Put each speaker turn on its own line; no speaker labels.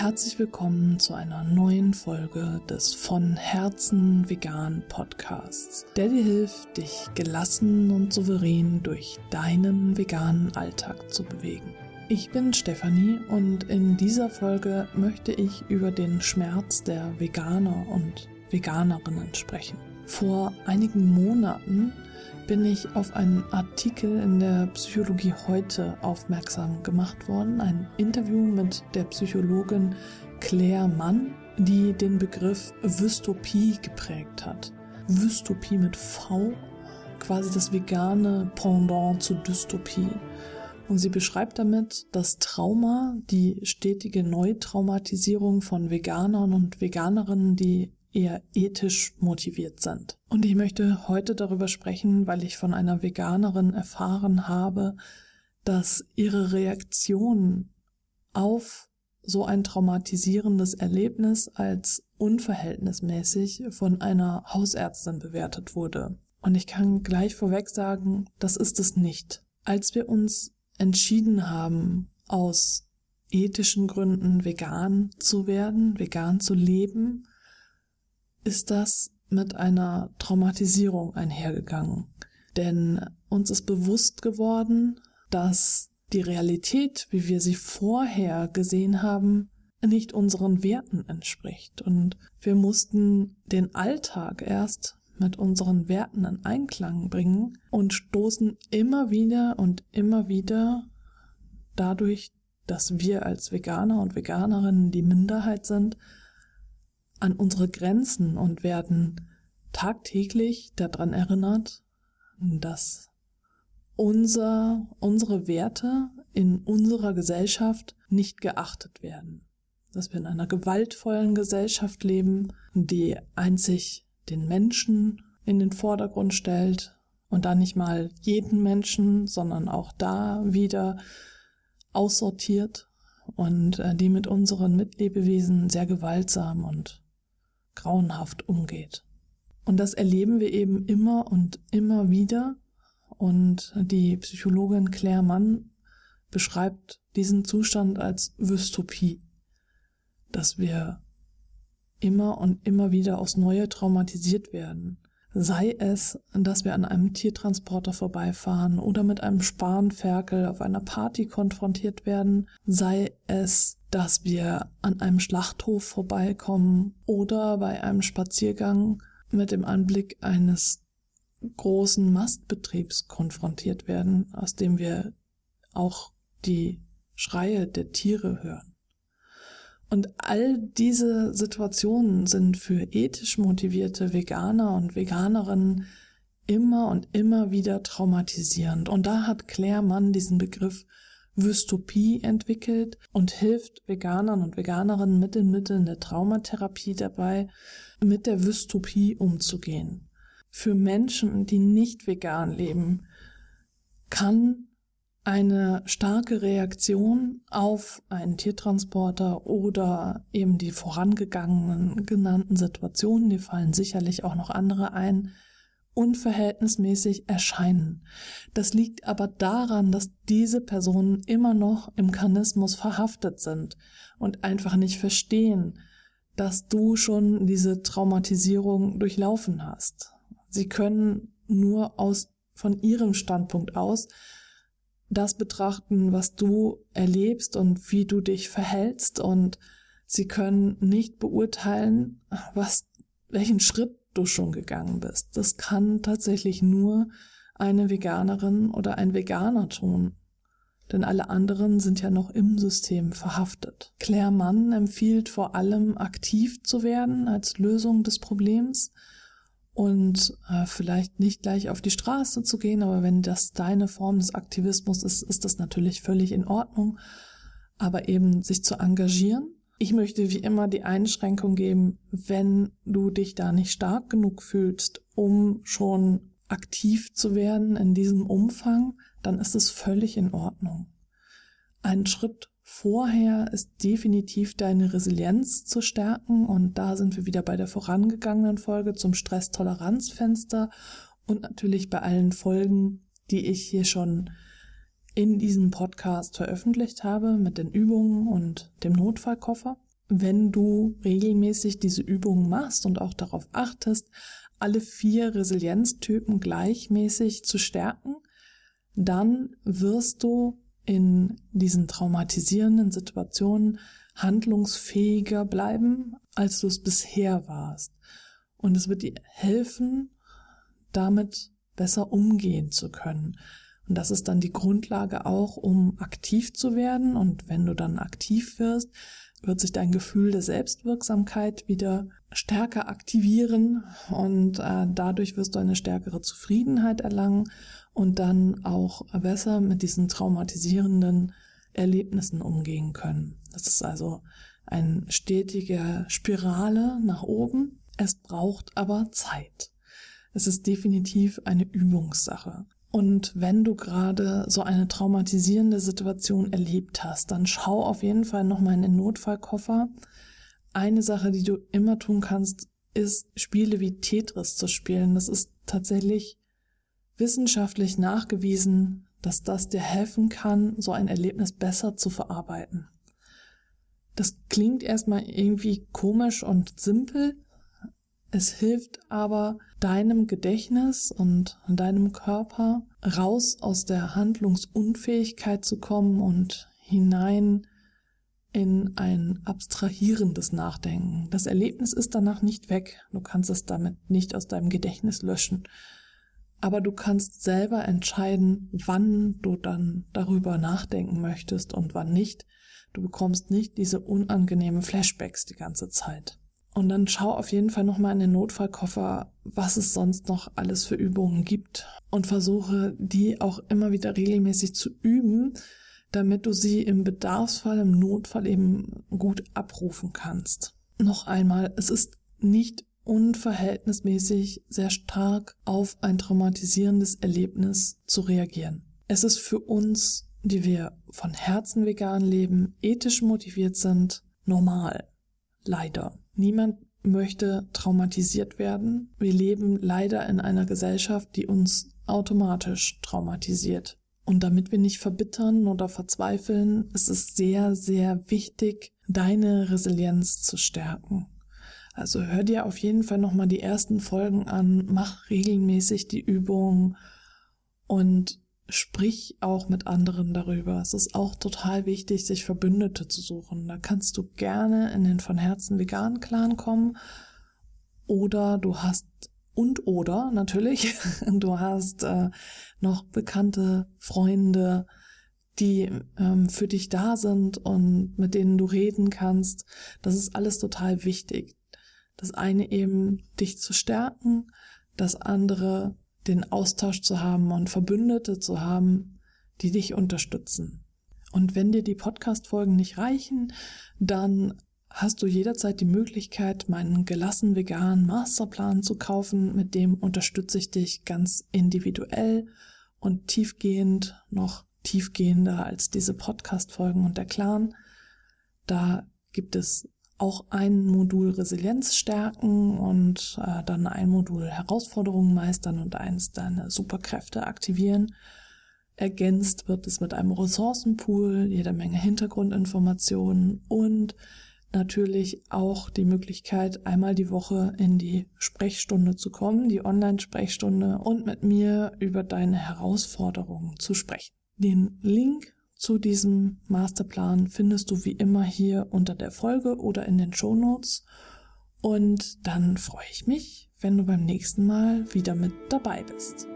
herzlich willkommen zu einer neuen Folge des von Herzen vegan Podcasts, der dir hilft, dich gelassen und souverän durch deinen veganen Alltag zu bewegen. Ich bin Stefanie und in dieser Folge möchte ich über den Schmerz der Veganer und Veganerinnen sprechen. Vor einigen Monaten bin ich auf einen Artikel in der Psychologie heute aufmerksam gemacht worden. Ein Interview mit der Psychologin Claire Mann, die den Begriff Wystopie geprägt hat. Wystopie mit V, quasi das vegane Pendant zu Dystopie. Und sie beschreibt damit das Trauma, die stetige Neutraumatisierung von Veganern und Veganerinnen, die eher ethisch motiviert sind. Und ich möchte heute darüber sprechen, weil ich von einer Veganerin erfahren habe, dass ihre Reaktion auf so ein traumatisierendes Erlebnis als unverhältnismäßig von einer Hausärztin bewertet wurde. Und ich kann gleich vorweg sagen, das ist es nicht. Als wir uns entschieden haben, aus ethischen Gründen vegan zu werden, vegan zu leben, ist das mit einer Traumatisierung einhergegangen. Denn uns ist bewusst geworden, dass die Realität, wie wir sie vorher gesehen haben, nicht unseren Werten entspricht. Und wir mussten den Alltag erst mit unseren Werten in Einklang bringen und stoßen immer wieder und immer wieder dadurch, dass wir als Veganer und Veganerinnen die Minderheit sind, an unsere Grenzen und werden tagtäglich daran erinnert, dass unser, unsere Werte in unserer Gesellschaft nicht geachtet werden. Dass wir in einer gewaltvollen Gesellschaft leben, die einzig den Menschen in den Vordergrund stellt und da nicht mal jeden Menschen, sondern auch da wieder aussortiert und äh, die mit unseren Mitlebewesen sehr gewaltsam und grauenhaft umgeht. Und das erleben wir eben immer und immer wieder. Und die Psychologin Claire Mann beschreibt diesen Zustand als Wystopie, dass wir immer und immer wieder aufs Neue traumatisiert werden. Sei es, dass wir an einem Tiertransporter vorbeifahren oder mit einem Spanferkel auf einer Party konfrontiert werden, sei es, dass wir an einem Schlachthof vorbeikommen oder bei einem Spaziergang mit dem Anblick eines großen Mastbetriebs konfrontiert werden, aus dem wir auch die Schreie der Tiere hören. Und all diese Situationen sind für ethisch motivierte Veganer und Veganerinnen immer und immer wieder traumatisierend. Und da hat Claire Mann diesen Begriff Wystopie entwickelt und hilft Veganern und Veganerinnen mit den Mitteln der Traumatherapie dabei, mit der Wystopie umzugehen. Für Menschen, die nicht vegan leben, kann eine starke Reaktion auf einen Tiertransporter oder eben die vorangegangenen genannten Situationen, die fallen sicherlich auch noch andere ein, unverhältnismäßig erscheinen. Das liegt aber daran, dass diese Personen immer noch im Karnismus verhaftet sind und einfach nicht verstehen, dass du schon diese Traumatisierung durchlaufen hast. Sie können nur aus von ihrem Standpunkt aus das betrachten, was du erlebst und wie du dich verhältst und sie können nicht beurteilen, was welchen Schritt du schon gegangen bist. Das kann tatsächlich nur eine Veganerin oder ein Veganer tun. Denn alle anderen sind ja noch im System verhaftet. Claire Mann empfiehlt vor allem aktiv zu werden als Lösung des Problems und äh, vielleicht nicht gleich auf die Straße zu gehen, aber wenn das deine Form des Aktivismus ist, ist das natürlich völlig in Ordnung. Aber eben sich zu engagieren ich möchte wie immer die Einschränkung geben, wenn du dich da nicht stark genug fühlst, um schon aktiv zu werden in diesem Umfang, dann ist es völlig in Ordnung. Ein Schritt vorher ist definitiv deine Resilienz zu stärken und da sind wir wieder bei der vorangegangenen Folge zum Stresstoleranzfenster und natürlich bei allen Folgen, die ich hier schon in diesem Podcast veröffentlicht habe mit den Übungen und dem Notfallkoffer. wenn du regelmäßig diese Übungen machst und auch darauf achtest, alle vier Resilienztypen gleichmäßig zu stärken, dann wirst du in diesen traumatisierenden Situationen handlungsfähiger bleiben, als du es bisher warst. Und es wird dir helfen, damit besser umgehen zu können. Und das ist dann die Grundlage auch, um aktiv zu werden. Und wenn du dann aktiv wirst, wird sich dein Gefühl der Selbstwirksamkeit wieder stärker aktivieren und äh, dadurch wirst du eine stärkere Zufriedenheit erlangen und dann auch besser mit diesen traumatisierenden Erlebnissen umgehen können. Das ist also eine stetige Spirale nach oben. Es braucht aber Zeit. Es ist definitiv eine Übungssache. Und wenn du gerade so eine traumatisierende Situation erlebt hast, dann schau auf jeden Fall nochmal in den Notfallkoffer. Eine Sache, die du immer tun kannst, ist Spiele wie Tetris zu spielen. Das ist tatsächlich wissenschaftlich nachgewiesen, dass das dir helfen kann, so ein Erlebnis besser zu verarbeiten. Das klingt erstmal irgendwie komisch und simpel, es hilft aber deinem Gedächtnis und deinem Körper raus aus der Handlungsunfähigkeit zu kommen und hinein in ein abstrahierendes Nachdenken. Das Erlebnis ist danach nicht weg. Du kannst es damit nicht aus deinem Gedächtnis löschen. Aber du kannst selber entscheiden, wann du dann darüber nachdenken möchtest und wann nicht. Du bekommst nicht diese unangenehmen Flashbacks die ganze Zeit. Und dann schau auf jeden Fall nochmal in den Notfallkoffer, was es sonst noch alles für Übungen gibt und versuche die auch immer wieder regelmäßig zu üben, damit du sie im Bedarfsfall, im Notfall eben gut abrufen kannst. Noch einmal, es ist nicht unverhältnismäßig sehr stark auf ein traumatisierendes Erlebnis zu reagieren. Es ist für uns, die wir von Herzen vegan leben, ethisch motiviert sind, normal. Leider. Niemand möchte traumatisiert werden. Wir leben leider in einer Gesellschaft, die uns automatisch traumatisiert. Und damit wir nicht verbittern oder verzweifeln, ist es sehr, sehr wichtig, deine Resilienz zu stärken. Also hör dir auf jeden Fall nochmal die ersten Folgen an, mach regelmäßig die Übungen und sprich auch mit anderen darüber. Es ist auch total wichtig, sich Verbündete zu suchen. Da kannst du gerne in den von Herzen veganen Clan kommen oder du hast und oder natürlich, du hast äh, noch bekannte Freunde, die ähm, für dich da sind und mit denen du reden kannst. Das ist alles total wichtig. Das eine eben dich zu stärken, das andere den Austausch zu haben und Verbündete zu haben, die dich unterstützen. Und wenn dir die Podcast-Folgen nicht reichen, dann hast du jederzeit die Möglichkeit, meinen gelassen veganen Masterplan zu kaufen. Mit dem unterstütze ich dich ganz individuell und tiefgehend, noch tiefgehender als diese Podcast-Folgen und der Clan. Da gibt es auch ein Modul Resilienz stärken und äh, dann ein Modul Herausforderungen meistern und eins deine Superkräfte aktivieren. Ergänzt wird es mit einem Ressourcenpool, jede Menge Hintergrundinformationen und natürlich auch die Möglichkeit, einmal die Woche in die Sprechstunde zu kommen, die Online-Sprechstunde und mit mir über deine Herausforderungen zu sprechen. Den Link zu diesem Masterplan findest du wie immer hier unter der Folge oder in den Show Notes. Und dann freue ich mich, wenn du beim nächsten Mal wieder mit dabei bist.